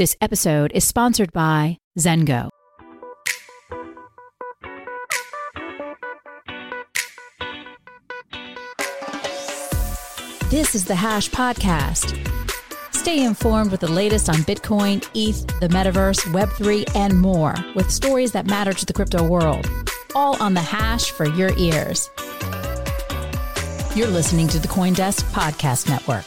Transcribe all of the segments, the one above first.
This episode is sponsored by Zengo. This is the Hash Podcast. Stay informed with the latest on Bitcoin, ETH, the metaverse, Web3, and more with stories that matter to the crypto world. All on the Hash for your ears. You're listening to the Coindesk Podcast Network.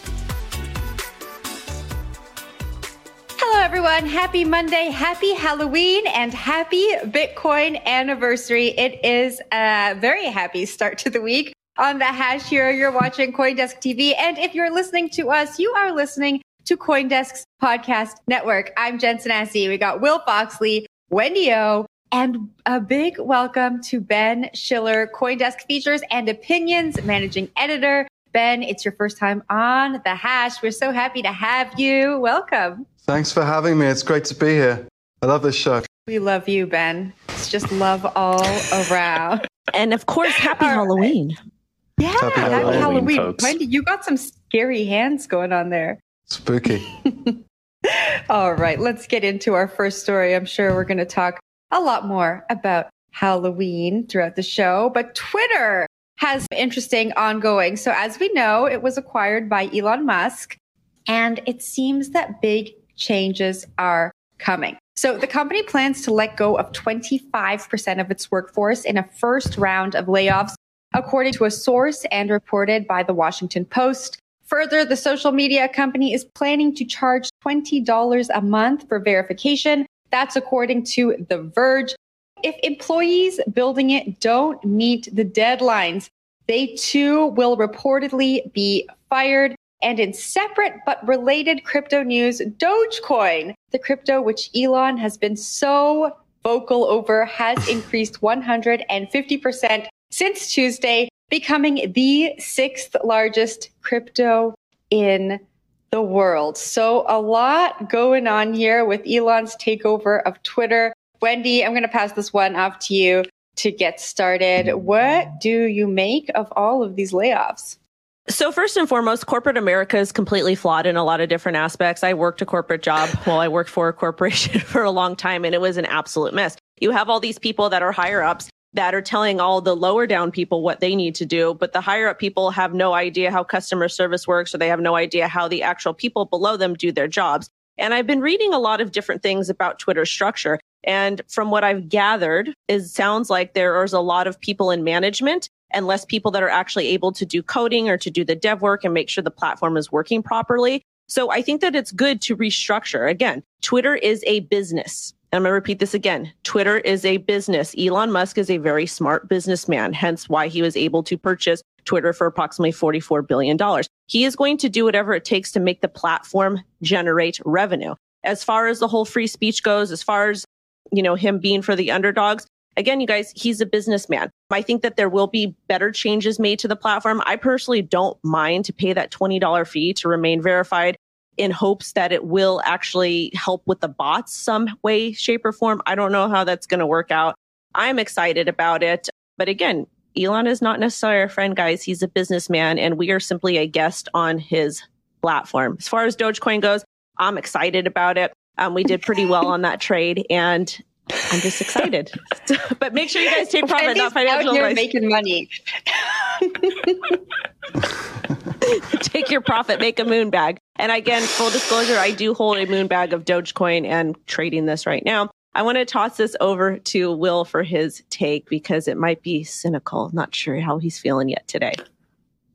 Everyone. Happy Monday, happy Halloween, and happy Bitcoin anniversary. It is a very happy start to the week on the hash here. You're watching Coindesk TV. And if you're listening to us, you are listening to Coindesk's podcast network. I'm Jensen Sanasie. We got Will Foxley, Wendy O, and a big welcome to Ben Schiller, Coindesk Features and Opinions Managing Editor. Ben, it's your first time on the hash. We're so happy to have you. Welcome. Thanks for having me. It's great to be here. I love this show. We love you, Ben. It's just love all around. and of course, happy Halloween. Yeah, happy Halloween. Halloween folks. Wendy, you got some scary hands going on there. Spooky. All right, let's get into our first story. I'm sure we're going to talk a lot more about Halloween throughout the show, but Twitter has interesting ongoing. So as we know, it was acquired by Elon Musk and it seems that big changes are coming. So the company plans to let go of 25% of its workforce in a first round of layoffs according to a source and reported by the Washington Post. Further, the social media company is planning to charge $20 a month for verification. That's according to The Verge. If employees building it don't meet the deadlines, they too will reportedly be fired. And in separate but related crypto news, Dogecoin, the crypto which Elon has been so vocal over, has increased 150% since Tuesday, becoming the sixth largest crypto in the world. So a lot going on here with Elon's takeover of Twitter. Wendy, I'm going to pass this one off to you to get started. Mm-hmm. What do you make of all of these layoffs? So first and foremost, corporate America is completely flawed in a lot of different aspects. I worked a corporate job while I worked for a corporation for a long time and it was an absolute mess. You have all these people that are higher ups that are telling all the lower down people what they need to do. But the higher up people have no idea how customer service works, or they have no idea how the actual people below them do their jobs. And I've been reading a lot of different things about Twitter structure. And from what I've gathered, it sounds like there is a lot of people in management and less people that are actually able to do coding or to do the dev work and make sure the platform is working properly. So I think that it's good to restructure. Again, Twitter is a business. And I'm going to repeat this again. Twitter is a business. Elon Musk is a very smart businessman, hence why he was able to purchase Twitter for approximately $44 billion. He is going to do whatever it takes to make the platform generate revenue. As far as the whole free speech goes, as far as, you know, him being for the underdogs, again, you guys, he's a businessman. I think that there will be better changes made to the platform. I personally don't mind to pay that $20 fee to remain verified in hopes that it will actually help with the bots some way, shape, or form. I don't know how that's going to work out. I'm excited about it. But again, Elon is not necessarily our friend, guys. He's a businessman, and we are simply a guest on his platform. As far as Dogecoin goes, I'm excited about it. Um, we did pretty well on that trade. And I'm just excited. but make sure you guys take profit, Wendy's not financial out here advice. making money. take your profit, make a moon bag. And again, full disclosure, I do hold a moon bag of Dogecoin and trading this right now. I want to toss this over to Will for his take because it might be cynical. Not sure how he's feeling yet today.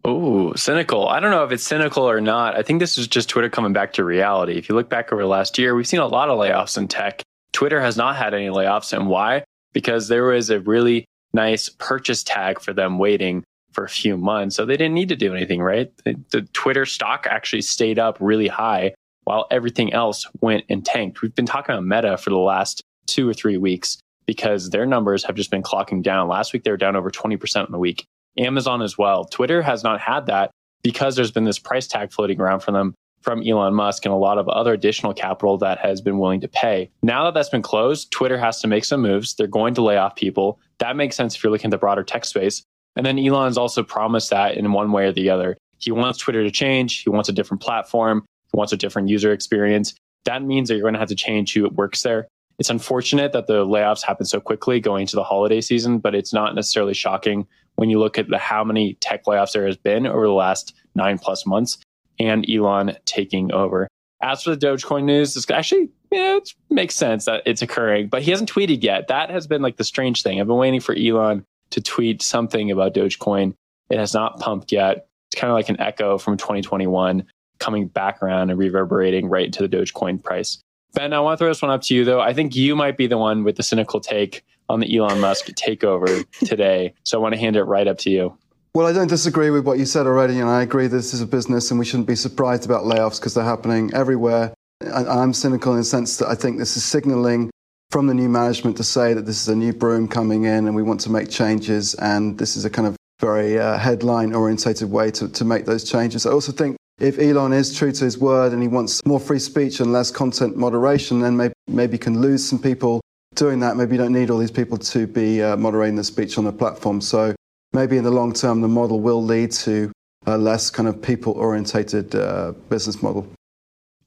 Oh, cynical. I don't know if it's cynical or not. I think this is just Twitter coming back to reality. If you look back over the last year, we've seen a lot of layoffs in tech. Twitter has not had any layoffs. And why? Because there was a really nice purchase tag for them waiting for a few months. So they didn't need to do anything, right? The, the Twitter stock actually stayed up really high while everything else went and tanked. We've been talking about Meta for the last two or three weeks because their numbers have just been clocking down. Last week, they were down over 20% in the week. Amazon as well. Twitter has not had that because there's been this price tag floating around for them from Elon Musk and a lot of other additional capital that has been willing to pay. Now that that's been closed, Twitter has to make some moves. They're going to lay off people. That makes sense if you're looking at the broader tech space. And then Elon's also promised that in one way or the other. He wants Twitter to change. He wants a different platform. He wants a different user experience. That means that you're going to have to change who works there. It's unfortunate that the layoffs happen so quickly going into the holiday season, but it's not necessarily shocking when you look at the, how many tech layoffs there has been over the last nine plus months and Elon taking over. As for the Dogecoin news, it's actually yeah, it makes sense that it's occurring, but he hasn't tweeted yet. That has been like the strange thing. I've been waiting for Elon to tweet something about Dogecoin. It has not pumped yet. It's kind of like an echo from 2021 coming back around and reverberating right into the Dogecoin price. Ben, I want to throw this one up to you, though. I think you might be the one with the cynical take on the Elon Musk takeover today. So I want to hand it right up to you. Well, I don't disagree with what you said already, and I agree this is a business and we shouldn't be surprised about layoffs because they're happening everywhere. I'm cynical in the sense that I think this is signaling from the new management to say that this is a new broom coming in and we want to make changes. And this is a kind of very uh, headline orientated way to, to make those changes. I also think if Elon is true to his word and he wants more free speech and less content moderation, then maybe, maybe can lose some people doing that. Maybe you don't need all these people to be uh, moderating the speech on the platform. So maybe in the long term, the model will lead to a less kind of people orientated uh, business model.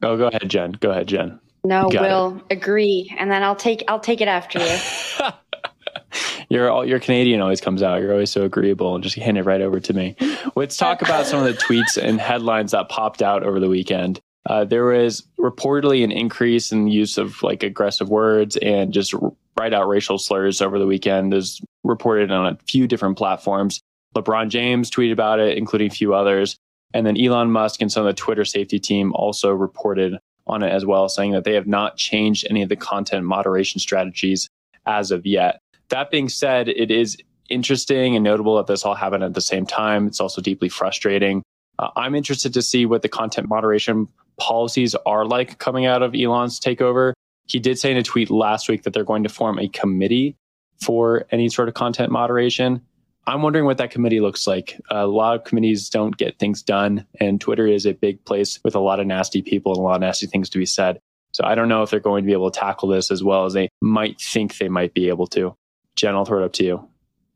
Oh, go ahead, Jen. Go ahead, Jen. No, Will agree, and then I'll take I'll take it after you. you're all, your Canadian always comes out. You're always so agreeable and just hand it right over to me. Let's talk about some of the tweets and headlines that popped out over the weekend. Uh, there was reportedly an increase in use of like aggressive words and just write out racial slurs over the weekend. Is reported on a few different platforms. LeBron James tweeted about it, including a few others. And then Elon Musk and some of the Twitter safety team also reported on it as well, saying that they have not changed any of the content moderation strategies as of yet. That being said, it is interesting and notable that this all happened at the same time. It's also deeply frustrating. Uh, I'm interested to see what the content moderation policies are like coming out of Elon's takeover. He did say in a tweet last week that they're going to form a committee for any sort of content moderation. I'm wondering what that committee looks like. A lot of committees don't get things done, and Twitter is a big place with a lot of nasty people and a lot of nasty things to be said. So I don't know if they're going to be able to tackle this as well as they might think they might be able to. Jen, I'll throw it up to you.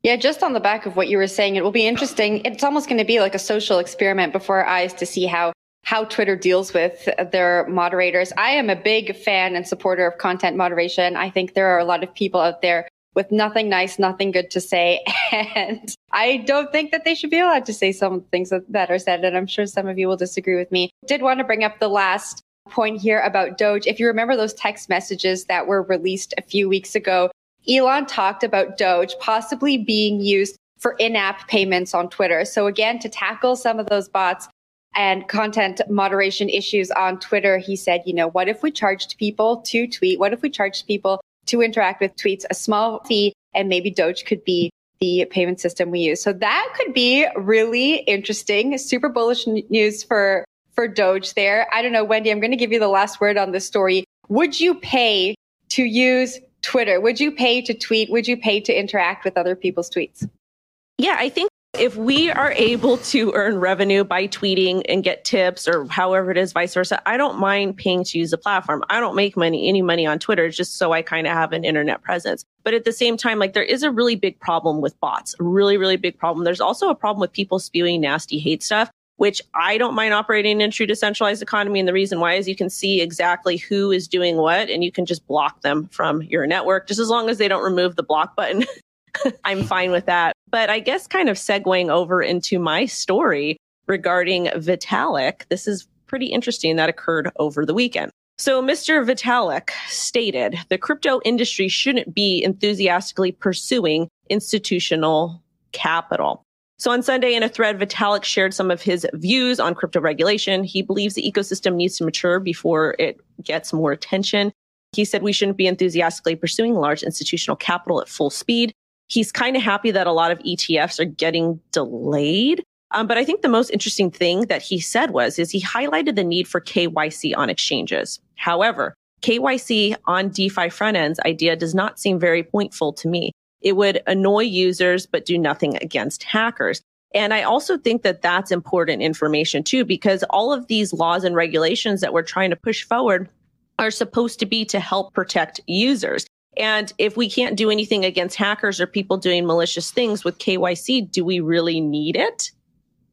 Yeah, just on the back of what you were saying, it will be interesting. It's almost going to be like a social experiment before our eyes to see how how Twitter deals with their moderators. I am a big fan and supporter of content moderation. I think there are a lot of people out there with nothing nice, nothing good to say. And I don't think that they should be allowed to say some things that are said. And I'm sure some of you will disagree with me. Did want to bring up the last point here about Doge. If you remember those text messages that were released a few weeks ago, Elon talked about Doge possibly being used for in-app payments on Twitter. So again, to tackle some of those bots and content moderation issues on Twitter, he said, you know, what if we charged people to tweet? What if we charged people to interact with tweets, a small fee, and maybe Doge could be the payment system we use. So that could be really interesting. Super bullish news for for Doge there. I don't know, Wendy, I'm going to give you the last word on this story. Would you pay to use Twitter? Would you pay to tweet? Would you pay to interact with other people's tweets? Yeah, I think if we are able to earn revenue by tweeting and get tips or however it is, vice versa, I don't mind paying to use the platform. I don't make money, any money on Twitter just so I kind of have an internet presence. But at the same time, like there is a really big problem with bots, really, really big problem. There's also a problem with people spewing nasty hate stuff. which I don't mind operating in true decentralized economy. And the reason why is you can see exactly who is doing what and you can just block them from your network, just as long as they don't remove the block button. I'm fine with that. But I guess kind of segueing over into my story regarding Vitalik, this is pretty interesting that occurred over the weekend. So Mr. Vitalik stated the crypto industry shouldn't be enthusiastically pursuing institutional capital. So on Sunday in a thread, Vitalik shared some of his views on crypto regulation. He believes the ecosystem needs to mature before it gets more attention. He said we shouldn't be enthusiastically pursuing large institutional capital at full speed. He's kind of happy that a lot of ETFs are getting delayed. Um, but I think the most interesting thing that he said was, is he highlighted the need for KYC on exchanges. However, KYC on DeFi front ends idea does not seem very pointful to me. It would annoy users, but do nothing against hackers. And I also think that that's important information too, because all of these laws and regulations that we're trying to push forward are supposed to be to help protect users. And if we can't do anything against hackers or people doing malicious things with KYC, do we really need it?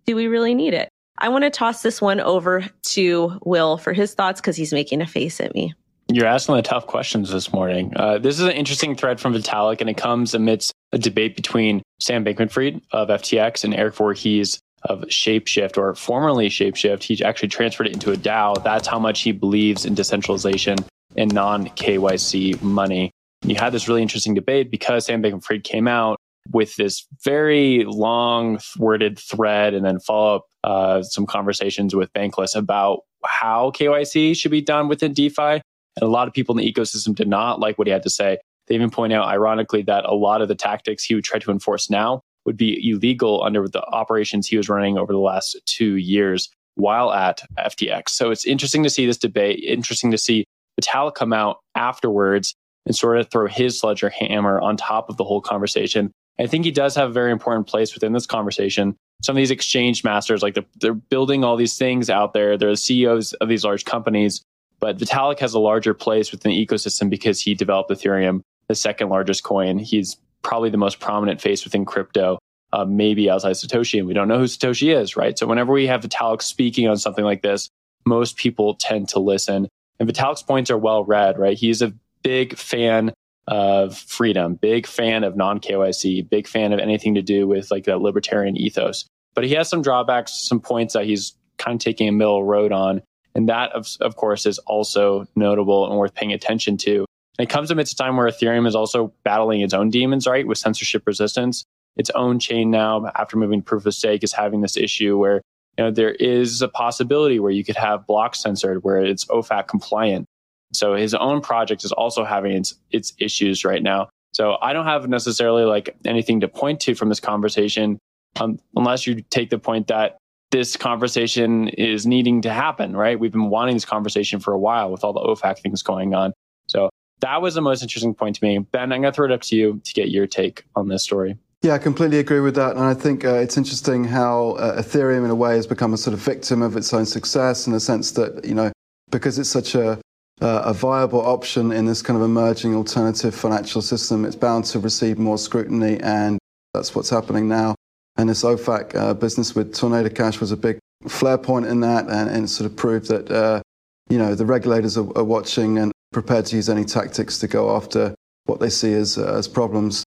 Do we really need it? I want to toss this one over to Will for his thoughts because he's making a face at me. You're asking the tough questions this morning. Uh, this is an interesting thread from Vitalik, and it comes amidst a debate between Sam Bankman-Fried of FTX and Eric Voorhees of Shapeshift, or formerly Shapeshift. He actually transferred it into a DAO. That's how much he believes in decentralization and non-KYC money. You had this really interesting debate because Sam Bankman-Fried came out with this very long worded thread and then follow up uh, some conversations with Bankless about how KYC should be done within DeFi. And a lot of people in the ecosystem did not like what he had to say. They even point out, ironically, that a lot of the tactics he would try to enforce now would be illegal under the operations he was running over the last two years while at FTX. So it's interesting to see this debate, interesting to see Vitalik come out afterwards and sort of throw his sledgehammer on top of the whole conversation. I think he does have a very important place within this conversation. Some of these exchange masters, like they're, they're building all these things out there. They're the CEOs of these large companies but Vitalik has a larger place within the ecosystem because he developed Ethereum, the second largest coin. He's probably the most prominent face within crypto, uh, maybe outside Satoshi, and we don't know who Satoshi is, right? So whenever we have Vitalik speaking on something like this, most people tend to listen. And Vitalik's points are well read, right? He's a big fan of freedom, big fan of non KYC, big fan of anything to do with like that libertarian ethos. But he has some drawbacks, some points that he's kind of taking a middle road on. And that, of, of course, is also notable and worth paying attention to. And it comes amidst a time where Ethereum is also battling its own demons, right, with censorship resistance. Its own chain now, after moving proof of stake, is having this issue where you know there is a possibility where you could have blocks censored where it's OFAC compliant. So his own project is also having its its issues right now. So I don't have necessarily like anything to point to from this conversation, um, unless you take the point that this conversation is needing to happen, right? We've been wanting this conversation for a while with all the OFAC things going on. So that was the most interesting point to me. Ben, I'm going to throw it up to you to get your take on this story. Yeah, I completely agree with that. And I think uh, it's interesting how uh, Ethereum, in a way, has become a sort of victim of its own success in the sense that, you know, because it's such a, uh, a viable option in this kind of emerging alternative financial system, it's bound to receive more scrutiny. And that's what's happening now. And this OFAC uh, business with Tornado Cash was a big flare point in that and, and sort of proved that, uh, you know, the regulators are, are, watching and prepared to use any tactics to go after what they see as, uh, as problems.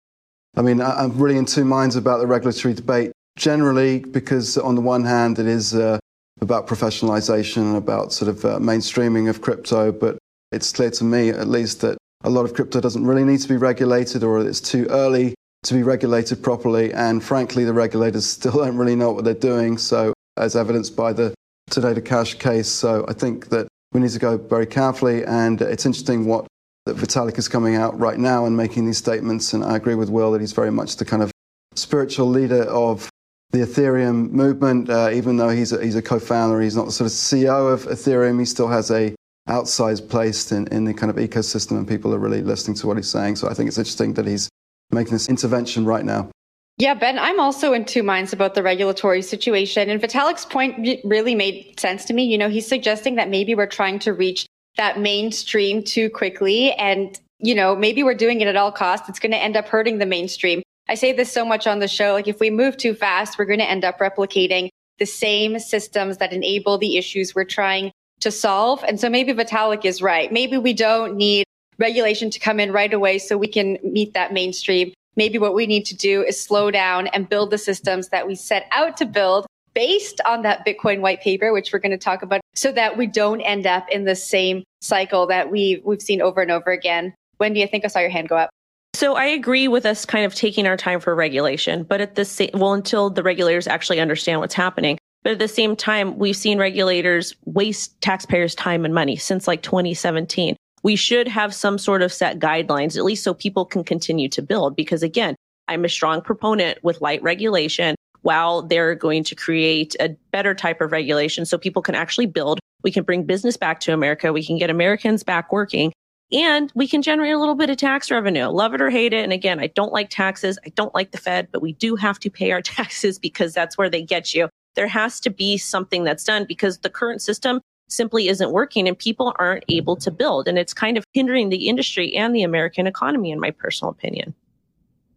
I mean, I, am really in two minds about the regulatory debate generally because on the one hand, it is uh, about professionalization, about sort of uh, mainstreaming of crypto, but it's clear to me at least that a lot of crypto doesn't really need to be regulated or it's too early to be regulated properly. And frankly, the regulators still don't really know what they're doing. So, as evidenced by the Tornado Cash case. So, I think that we need to go very carefully. And it's interesting what that Vitalik is coming out right now and making these statements. And I agree with Will that he's very much the kind of spiritual leader of the Ethereum movement. Uh, even though he's a, he's a co-founder, he's not the sort of CEO of Ethereum. He still has a outsized place in, in the kind of ecosystem, and people are really listening to what he's saying. So I think it's interesting that he's making this intervention right now. Yeah, Ben, I'm also in two minds about the regulatory situation. And Vitalik's point really made sense to me. You know, he's suggesting that maybe we're trying to reach that mainstream too quickly. And, you know, maybe we're doing it at all costs. It's going to end up hurting the mainstream. I say this so much on the show. Like, if we move too fast, we're going to end up replicating the same systems that enable the issues we're trying to solve. And so maybe Vitalik is right. Maybe we don't need regulation to come in right away so we can meet that mainstream. Maybe what we need to do is slow down and build the systems that we set out to build based on that Bitcoin white paper, which we're going to talk about, so that we don't end up in the same cycle that we've, we've seen over and over again. Wendy, I think I saw your hand go up. So I agree with us kind of taking our time for regulation, but at the same, well, until the regulators actually understand what's happening. But at the same time, we've seen regulators waste taxpayers' time and money since like 2017. We should have some sort of set guidelines, at least so people can continue to build. Because again, I'm a strong proponent with light regulation while they're going to create a better type of regulation so people can actually build. We can bring business back to America. We can get Americans back working and we can generate a little bit of tax revenue. Love it or hate it. And again, I don't like taxes. I don't like the Fed, but we do have to pay our taxes because that's where they get you. There has to be something that's done because the current system simply isn't working and people aren't able to build. And it's kind of hindering the industry and the American economy, in my personal opinion.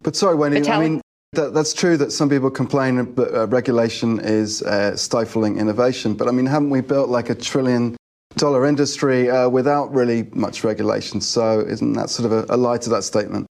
But sorry, Wendy, I mean, that, that's true that some people complain that uh, regulation is uh, stifling innovation. But I mean, haven't we built like a trillion dollar industry uh, without really much regulation? So isn't that sort of a, a lie to that statement?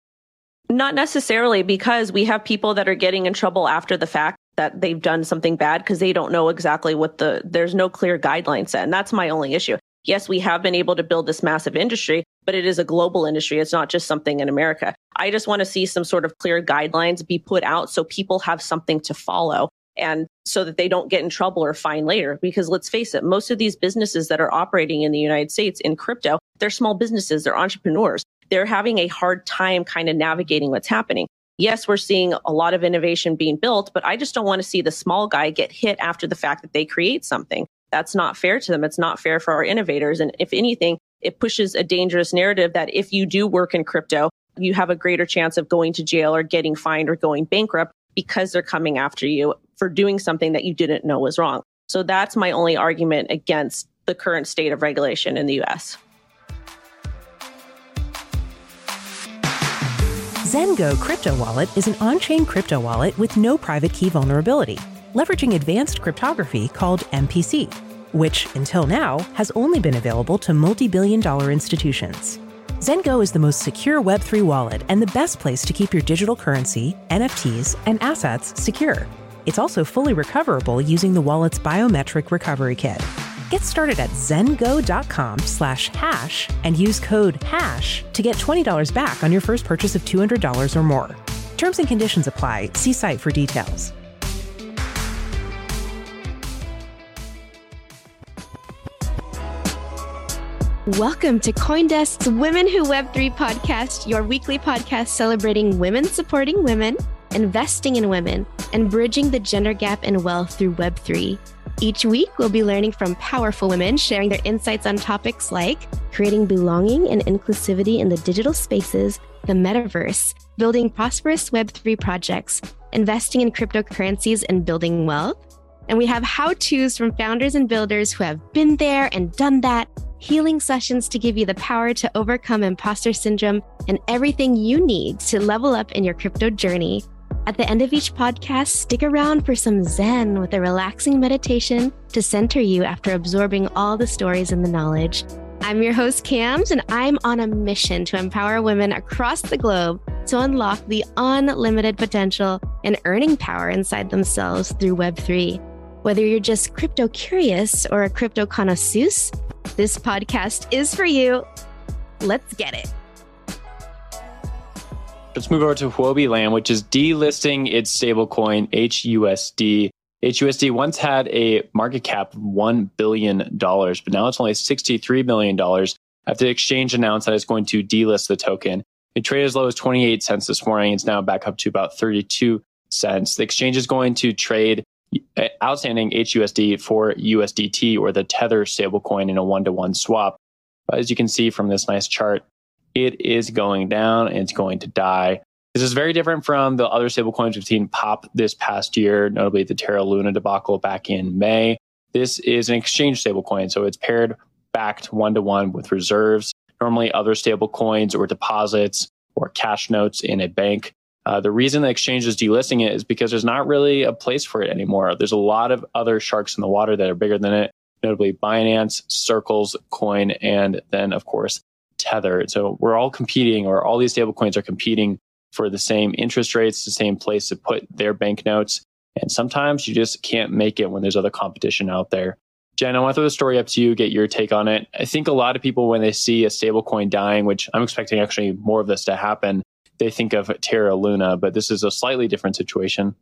Not necessarily, because we have people that are getting in trouble after the fact that they've done something bad because they don't know exactly what the, there's no clear guideline set. And that's my only issue. Yes, we have been able to build this massive industry, but it is a global industry. It's not just something in America. I just want to see some sort of clear guidelines be put out so people have something to follow and so that they don't get in trouble or fine later. Because let's face it, most of these businesses that are operating in the United States in crypto, they're small businesses, they're entrepreneurs. They're having a hard time kind of navigating what's happening. Yes, we're seeing a lot of innovation being built, but I just don't want to see the small guy get hit after the fact that they create something. That's not fair to them. It's not fair for our innovators. And if anything, it pushes a dangerous narrative that if you do work in crypto, you have a greater chance of going to jail or getting fined or going bankrupt because they're coming after you for doing something that you didn't know was wrong. So that's my only argument against the current state of regulation in the US. Zengo Crypto Wallet is an on chain crypto wallet with no private key vulnerability, leveraging advanced cryptography called MPC, which, until now, has only been available to multi billion dollar institutions. Zengo is the most secure Web3 wallet and the best place to keep your digital currency, NFTs, and assets secure. It's also fully recoverable using the wallet's biometric recovery kit. Get started at zengo.com slash hash and use code HASH to get $20 back on your first purchase of $200 or more. Terms and conditions apply. See site for details. Welcome to Coindesk's Women Who Web3 podcast, your weekly podcast celebrating women supporting women, investing in women, and bridging the gender gap in wealth through Web3. Each week, we'll be learning from powerful women sharing their insights on topics like creating belonging and inclusivity in the digital spaces, the metaverse, building prosperous Web3 projects, investing in cryptocurrencies, and building wealth. And we have how to's from founders and builders who have been there and done that healing sessions to give you the power to overcome imposter syndrome and everything you need to level up in your crypto journey. At the end of each podcast, stick around for some Zen with a relaxing meditation to center you after absorbing all the stories and the knowledge. I'm your host, Cams, and I'm on a mission to empower women across the globe to unlock the unlimited potential and earning power inside themselves through Web3. Whether you're just crypto curious or a crypto connoisseur, this podcast is for you. Let's get it. Let's move over to Huobi Land, which is delisting its stablecoin HUSD. HUSD once had a market cap of $1 billion, but now it's only $63 million after the exchange announced that it's going to delist the token. It traded as low as 28 cents this morning. It's now back up to about 32 cents. The exchange is going to trade uh, outstanding HUSD for USDT or the Tether stablecoin in a one to one swap. But as you can see from this nice chart, it is going down and it's going to die. This is very different from the other stablecoins we've seen pop this past year, notably the Terra Luna debacle back in May. This is an exchange stablecoin, so it's paired backed one to one with reserves. Normally, other stablecoins or deposits or cash notes in a bank Uh, the reason the exchange is delisting it is because there's not really a place for it anymore. There's a lot of other sharks in the water that are bigger than it, notably Binance, Circles, Coin, and then, of course, Tether. So we're all competing, or all these stablecoins are competing for the same interest rates, the same place to put their banknotes. And sometimes you just can't make it when there's other competition out there. Jen, I want to throw the story up to you, get your take on it. I think a lot of people, when they see a stablecoin dying, which I'm expecting actually more of this to happen, they think of Terra Luna, but this is a slightly different situation.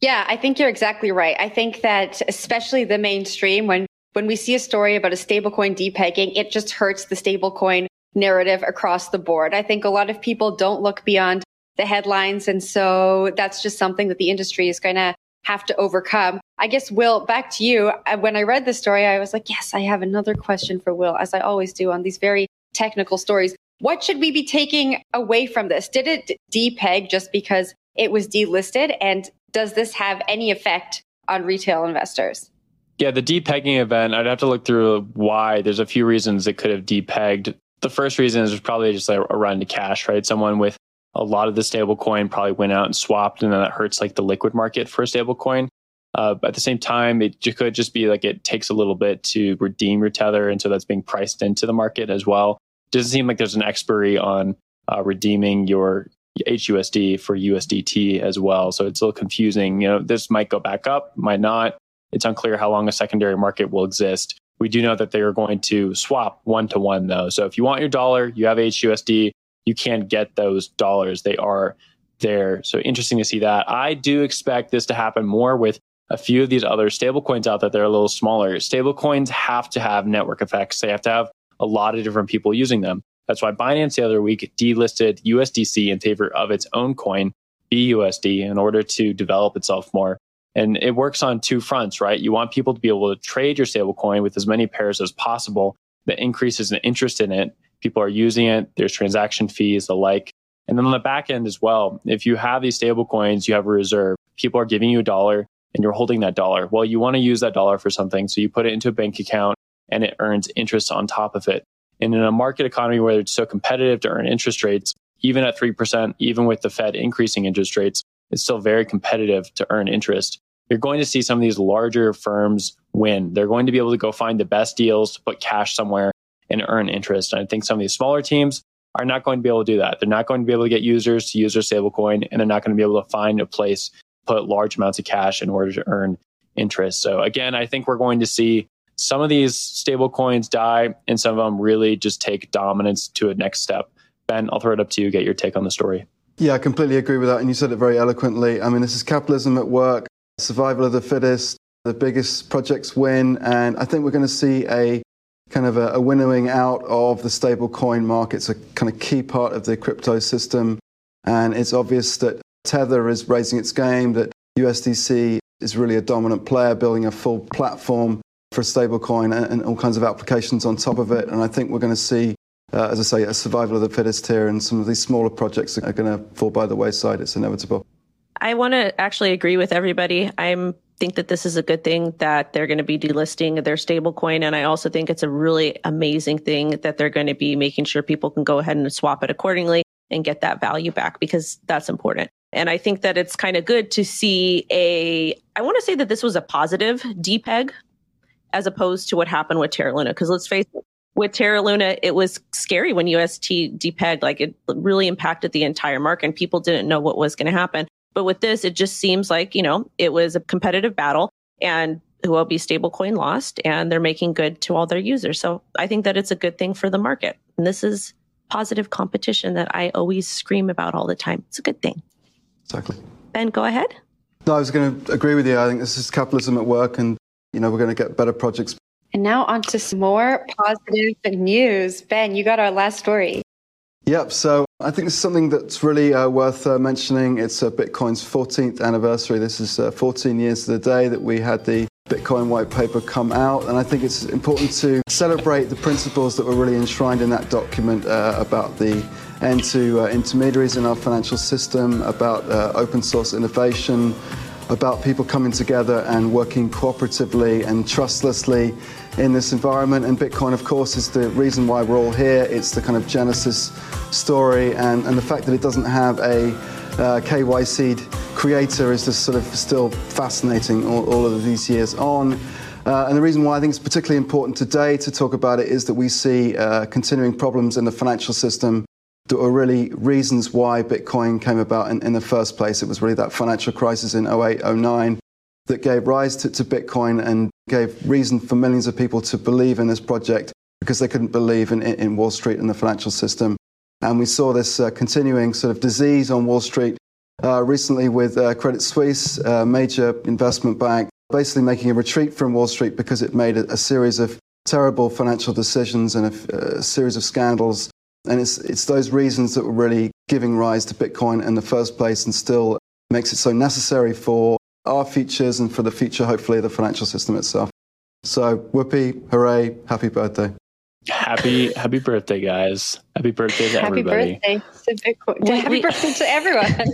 Yeah, I think you're exactly right. I think that especially the mainstream, when when we see a story about a stablecoin depegging, it just hurts the stablecoin narrative across the board. I think a lot of people don't look beyond the headlines. And so that's just something that the industry is going to have to overcome. I guess, Will, back to you. When I read the story, I was like, yes, I have another question for Will, as I always do on these very technical stories. What should we be taking away from this? Did it depeg just because it was delisted? And does this have any effect on retail investors? Yeah, the depegging event, I'd have to look through why. There's a few reasons it could have depegged. The first reason is probably just like a run to cash, right? Someone with a lot of the stablecoin probably went out and swapped, and then that hurts like the liquid market for a stablecoin. Uh, but at the same time, it could just be like it takes a little bit to redeem your tether, and so that's being priced into the market as well. It doesn't seem like there's an expiry on uh, redeeming your HUSD for USDT as well, so it's a little confusing. You know, this might go back up, might not. It's unclear how long a secondary market will exist. We do know that they are going to swap one to one though. So if you want your dollar, you have HUSD, you can't get those dollars. They are there. So interesting to see that. I do expect this to happen more with a few of these other stablecoins out there that are a little smaller. Stablecoins have to have network effects. They have to have a lot of different people using them. That's why Binance the other week delisted USDC in favor of its own coin, BUSD, in order to develop itself more. And it works on two fronts, right? You want people to be able to trade your stablecoin with as many pairs as possible that increases an interest in it people are using it. There's transaction fees, the like. And then on the back end as well, if you have these stable coins, you have a reserve. People are giving you a dollar and you're holding that dollar. Well, you want to use that dollar for something. So you put it into a bank account and it earns interest on top of it. And in a market economy where it's so competitive to earn interest rates, even at 3%, even with the Fed increasing interest rates, it's still very competitive to earn interest. You're going to see some of these larger firms win. They're going to be able to go find the best deals to put cash somewhere and earn interest. And I think some of these smaller teams are not going to be able to do that. They're not going to be able to get users to use their stablecoin, and they're not going to be able to find a place put large amounts of cash in order to earn interest. So again, I think we're going to see some of these stable coins die and some of them really just take dominance to a next step. Ben, I'll throw it up to you, get your take on the story. Yeah, I completely agree with that. And you said it very eloquently. I mean, this is capitalism at work, survival of the fittest, the biggest projects win. And I think we're going to see a kind of a, a winnowing out of the stable coin market. It's a kind of key part of the crypto system. And it's obvious that Tether is raising its game, that USDC is really a dominant player, building a full platform for a stablecoin and, and all kinds of applications on top of it. And I think we're going to see, uh, as I say, a survival of the fittest here, and some of these smaller projects are going to fall by the wayside. It's inevitable. I want to actually agree with everybody. I'm think that this is a good thing that they're going to be delisting their stablecoin. And I also think it's a really amazing thing that they're going to be making sure people can go ahead and swap it accordingly and get that value back because that's important. And I think that it's kind of good to see a, I want to say that this was a positive depeg as opposed to what happened with Terra Luna. Because let's face it, with Terra Luna, it was scary when UST depegged. Like it really impacted the entire market and people didn't know what was going to happen. But with this, it just seems like, you know, it was a competitive battle and Huobi stablecoin lost and they're making good to all their users. So I think that it's a good thing for the market. And this is positive competition that I always scream about all the time. It's a good thing. Exactly. Ben, go ahead. No, I was going to agree with you. I think this is capitalism at work and, you know, we're going to get better projects. And now on to some more positive news. Ben, you got our last story. Yep. So I think this is something that's really uh, worth uh, mentioning. It's uh, Bitcoin's 14th anniversary. This is uh, 14 years to the day that we had the Bitcoin white paper come out. And I think it's important to celebrate the principles that were really enshrined in that document uh, about the end to uh, intermediaries in our financial system, about open source innovation, about people coming together and working cooperatively and trustlessly in this environment. And Bitcoin, of course, is the reason why we're all here. It's the kind of genesis story, and, and the fact that it doesn't have a uh, KYC creator is just sort of still fascinating all, all of these years on. Uh, and the reason why I think it's particularly important today to talk about it is that we see uh, continuing problems in the financial system that were really reasons why Bitcoin came about in, in, the first place. It was really that financial crisis in 08, 09 that gave rise to, to Bitcoin and gave reason for millions of people to believe in this project because they couldn't believe in, in Wall Street and the financial system. And we saw this uh, continuing sort of disease on Wall Street uh, recently with uh, Credit Suisse, a major investment bank, basically making a retreat from Wall Street because it made a, a series of terrible financial decisions and a, a series of scandals. And it's, it's those reasons that were really giving rise to Bitcoin in the first place and still makes it so necessary for our futures and for the future, hopefully, the financial system itself. So, whoopee, hooray, happy birthday. Happy happy birthday, guys! Happy birthday to happy everybody. Birthday to Bitcoin. happy we, birthday to everyone.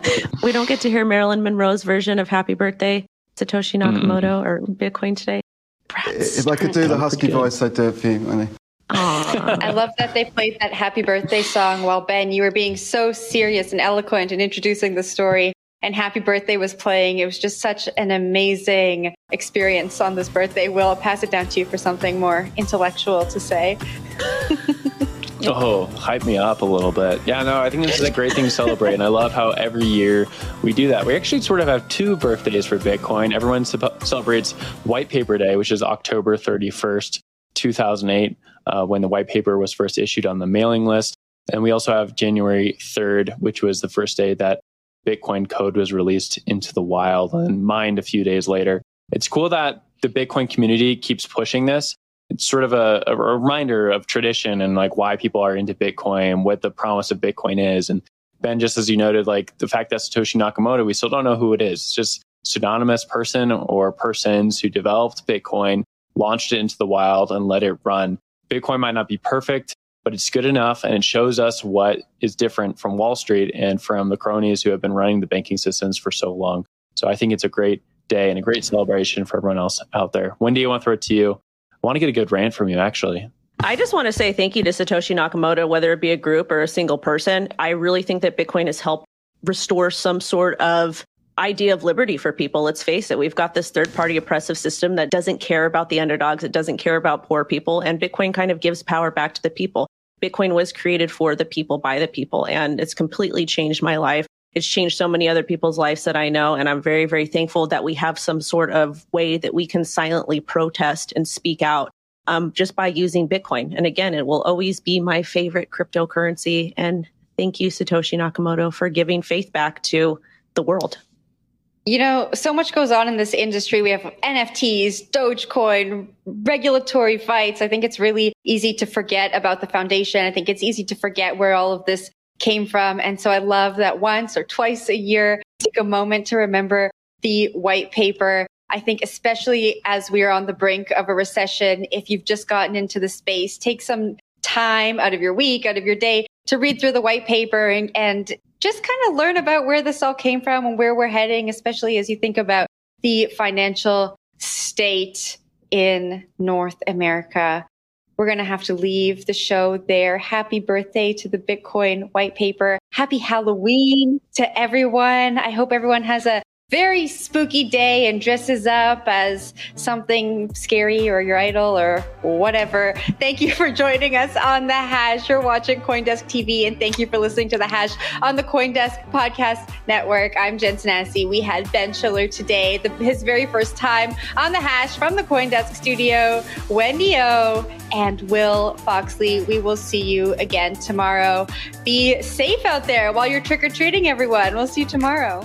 we don't get to hear Marilyn Monroe's version of Happy Birthday, Satoshi Nakamoto, mm. or Bitcoin today. Perhaps. If I could do the husky voice, I'd do it for you, I love that they played that happy birthday song while Ben, you were being so serious and eloquent in introducing the story and happy birthday was playing. It was just such an amazing experience on this birthday. Will I'll pass it down to you for something more intellectual to say. oh, hype me up a little bit. Yeah, no, I think this is a great thing to celebrate. And I love how every year we do that. We actually sort of have two birthdays for Bitcoin. Everyone celebrates White Paper Day, which is October 31st, 2008, uh, when the white paper was first issued on the mailing list. And we also have January 3rd, which was the first day that Bitcoin code was released into the wild and mined a few days later. It's cool that the Bitcoin community keeps pushing this. It's sort of a, a reminder of tradition and like why people are into Bitcoin, what the promise of Bitcoin is. And Ben, just as you noted, like the fact that Satoshi Nakamoto, we still don't know who it is. It's just pseudonymous person or persons who developed Bitcoin, launched it into the wild and let it run. Bitcoin might not be perfect but it's good enough and it shows us what is different from Wall Street and from the cronies who have been running the banking systems for so long. So I think it's a great day and a great celebration for everyone else out there. Wendy, I want to throw it to you. I want to get a good rant from you, actually. I just want to say thank you to Satoshi Nakamoto, whether it be a group or a single person. I really think that Bitcoin has helped restore some sort of idea of liberty for people. Let's face it, we've got this third party oppressive system that doesn't care about the underdogs. It doesn't care about poor people. And Bitcoin kind of gives power back to the people. Bitcoin was created for the people by the people and it's completely changed my life. It's changed so many other people's lives that I know. And I'm very, very thankful that we have some sort of way that we can silently protest and speak out um, just by using Bitcoin. And again, it will always be my favorite cryptocurrency. And thank you, Satoshi Nakamoto, for giving faith back to the world. You know, so much goes on in this industry. We have NFTs, Dogecoin, regulatory fights. I think it's really easy to forget about the foundation. I think it's easy to forget where all of this came from. And so I love that once or twice a year, take a moment to remember the white paper. I think especially as we are on the brink of a recession, if you've just gotten into the space, take some time out of your week, out of your day to read through the white paper and, and just kind of learn about where this all came from and where we're heading, especially as you think about the financial state in North America. We're going to have to leave the show there. Happy birthday to the Bitcoin white paper. Happy Halloween to everyone. I hope everyone has a very spooky day and dresses up as something scary or your idol or whatever. Thank you for joining us on The Hash. You're watching Coindesk TV and thank you for listening to The Hash on the Coindesk Podcast Network. I'm Jen Sanasie. We had Ben Schiller today, the, his very first time on The Hash from the Coindesk studio, Wendy O and Will Foxley. We will see you again tomorrow. Be safe out there while you're trick or treating, everyone. We'll see you tomorrow.